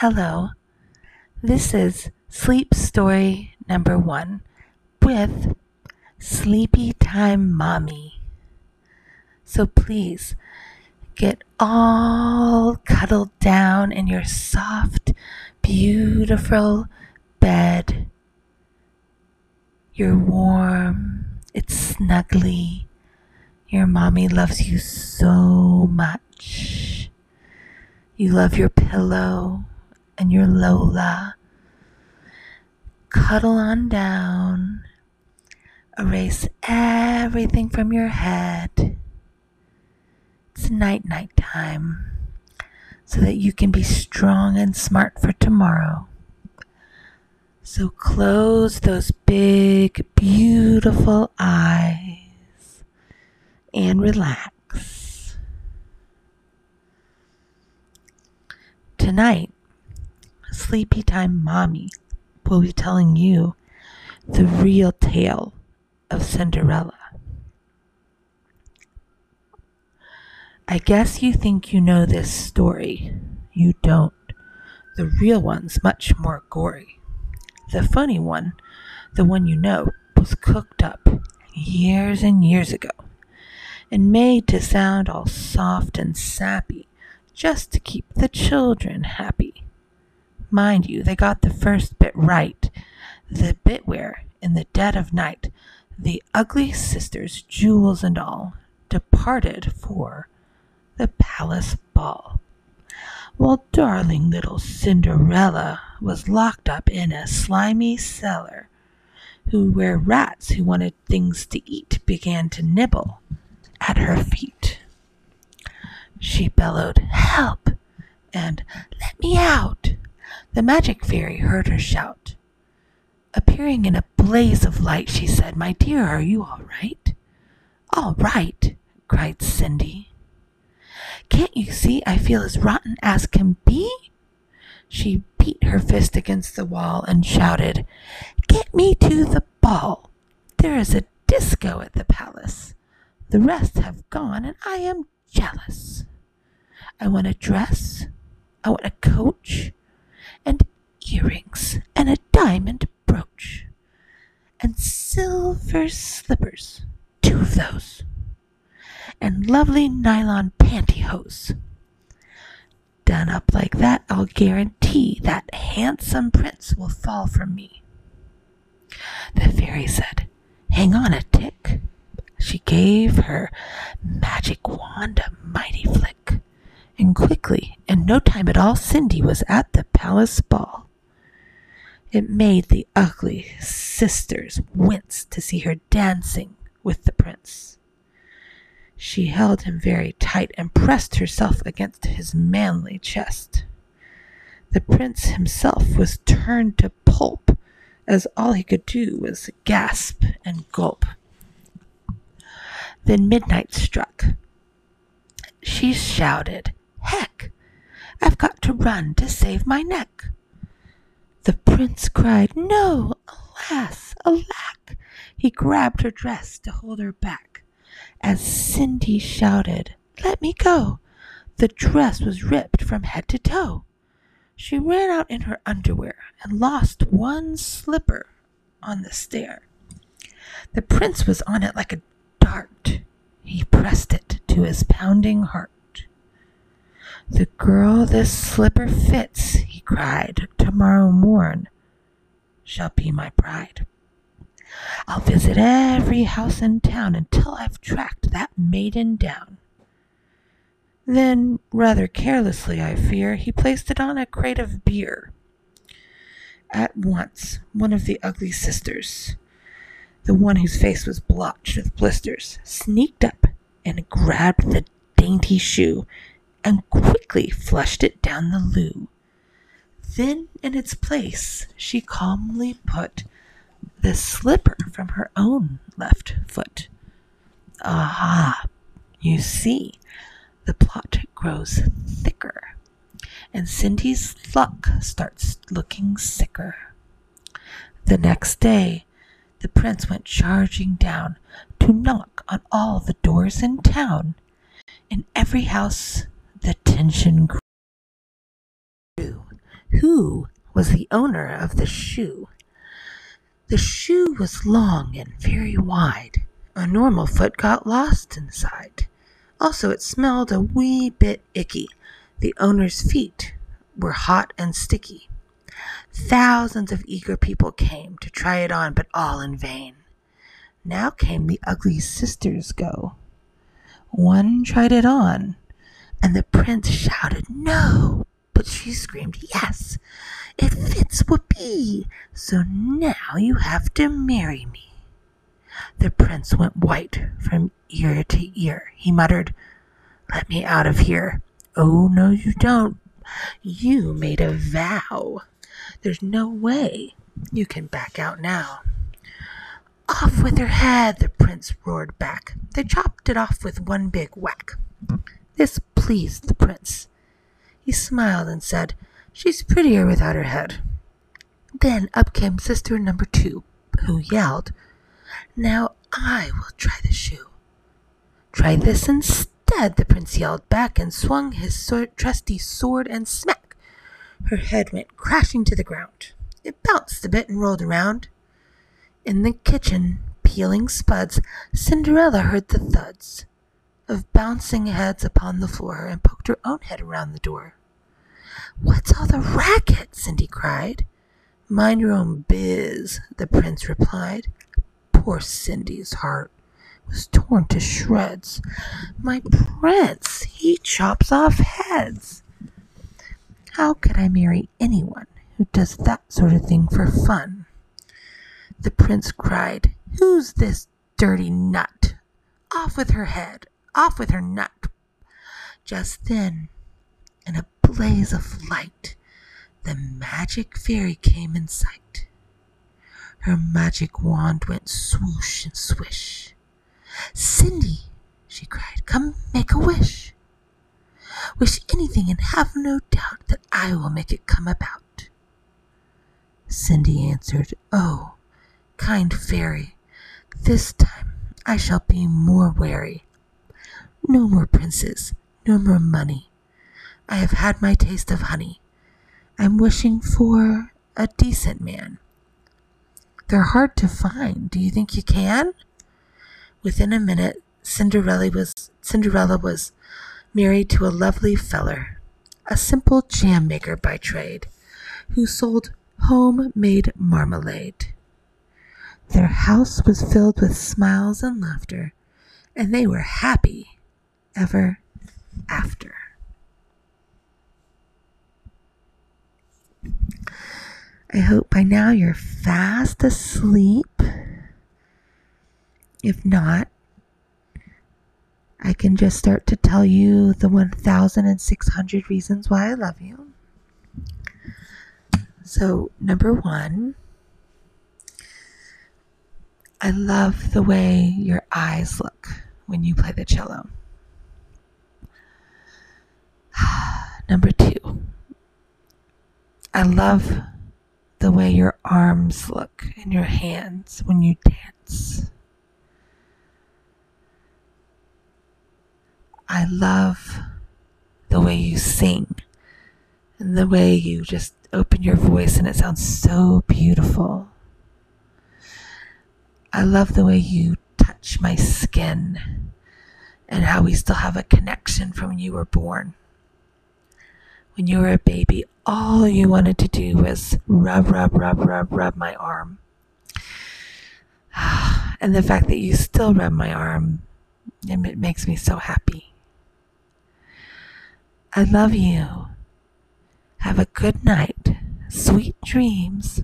Hello, this is sleep story number one with Sleepy Time Mommy. So please get all cuddled down in your soft, beautiful bed. You're warm, it's snuggly. Your mommy loves you so much. You love your pillow and your Lola. Cuddle on down. Erase everything from your head. It's night night time so that you can be strong and smart for tomorrow. So close those big, beautiful eyes and relax. Tonight, Sleepy Time Mommy will be telling you the real tale of Cinderella. I guess you think you know this story. You don't. The real one's much more gory. The funny one, the one you know, was cooked up years and years ago and made to sound all soft and sappy just to keep the children happy. Mind you, they got the first bit right. The bit where, in the dead of night, the ugly sisters, jewels and all, departed for the palace ball, while darling little Cinderella was locked up in a slimy cellar, who where rats who wanted things to eat began to nibble at her feet. She bellowed, Help! and Let me out! The magic fairy heard her shout. Appearing in a blaze of light, she said, My dear, are you all right? All right, cried Cindy. Can't you see I feel as rotten as can be? She beat her fist against the wall and shouted, Get me to the ball. There is a disco at the palace. The rest have gone, and I am jealous. I want a dress, I want a coach, and earrings, and a diamond brooch, and silver slippers, two of those, and lovely nylon pantyhose. Done up like that, I'll guarantee that handsome prince will fall for me. The fairy said, Hang on a tick. She gave her magic wand a mighty flick, and quickly, no time at all, Cindy was at the palace ball. It made the ugly sisters wince to see her dancing with the prince. She held him very tight and pressed herself against his manly chest. The prince himself was turned to pulp, as all he could do was gasp and gulp. Then midnight struck. She shouted! I've got to run to save my neck. The prince cried, No, alas, alack! He grabbed her dress to hold her back. As Cindy shouted, Let me go! The dress was ripped from head to toe. She ran out in her underwear and lost one slipper on the stair. The prince was on it like a dart. He pressed it to his pounding heart. The girl this slipper fits, he cried, tomorrow morn shall be my bride. I'll visit every house in town until I've tracked that maiden down. Then, rather carelessly, I fear, he placed it on a crate of beer. At once, one of the ugly sisters, the one whose face was blotched with blisters, sneaked up and grabbed the dainty shoe and quickly flushed it down the loo. Then, in its place, she calmly put the slipper from her own left foot. Aha! You see, the plot grows thicker, and Cindy's luck starts looking sicker. The next day, the prince went charging down to knock on all the doors in town. In every house, tension grew. Who was the owner of the shoe? The shoe was long and very wide. A normal foot got lost inside. Also, it smelled a wee bit icky. The owner's feet were hot and sticky. Thousands of eager people came to try it on, but all in vain. Now came the ugly sisters go. One tried it on, and the prince shouted, No! But she screamed, Yes! It fits whoopee! So now you have to marry me. The prince went white from ear to ear. He muttered, Let me out of here. Oh, no, you don't. You made a vow. There's no way you can back out now. Off with her head, the prince roared back. They chopped it off with one big whack. This pleased the prince. He smiled and said, She's prettier without her head. Then up came sister number two, who yelled, Now I will try the shoe. Try this instead, the prince yelled back and swung his trusty sword and smack. Her head went crashing to the ground. It bounced a bit and rolled around. In the kitchen, peeling spuds, Cinderella heard the thuds of bouncing heads upon the floor and poked her own head around the door. What's all the racket? Cindy cried. Mind your own biz, the prince replied. Poor Cindy's heart was torn to shreds. My prince, he chops off heads. How could I marry anyone who does that sort of thing for fun? The prince cried, Who's this dirty nut? Off with her head, off with her nut. Just then, in a blaze of light, the magic fairy came in sight. Her magic wand went swoosh and swish. Cindy, she cried, come make a wish. Wish anything and have no doubt that I will make it come about. Cindy answered, Oh, kind fairy, this time I shall be more wary. No more princes, no more money. I have had my taste of honey. I'm wishing for a decent man. They're hard to find. Do you think you can? Within a minute, Cinderella was Cinderella was married to a lovely feller, a simple jam maker by trade, who sold homemade marmalade. Their house was filled with smiles and laughter, and they were happy ever after. I hope by now you're fast asleep. If not, I can just start to tell you the 1,600 reasons why I love you. So, number one, I love the way your eyes look when you play the cello. Number two, I love the way your arms look and your hands when you dance. I love the way you sing and the way you just open your voice and it sounds so beautiful. I love the way you touch my skin and how we still have a connection from when you were born. When you were a baby, all you wanted to do was rub, rub, rub, rub, rub my arm. And the fact that you still rub my arm, it makes me so happy. I love you. Have a good night. Sweet dreams.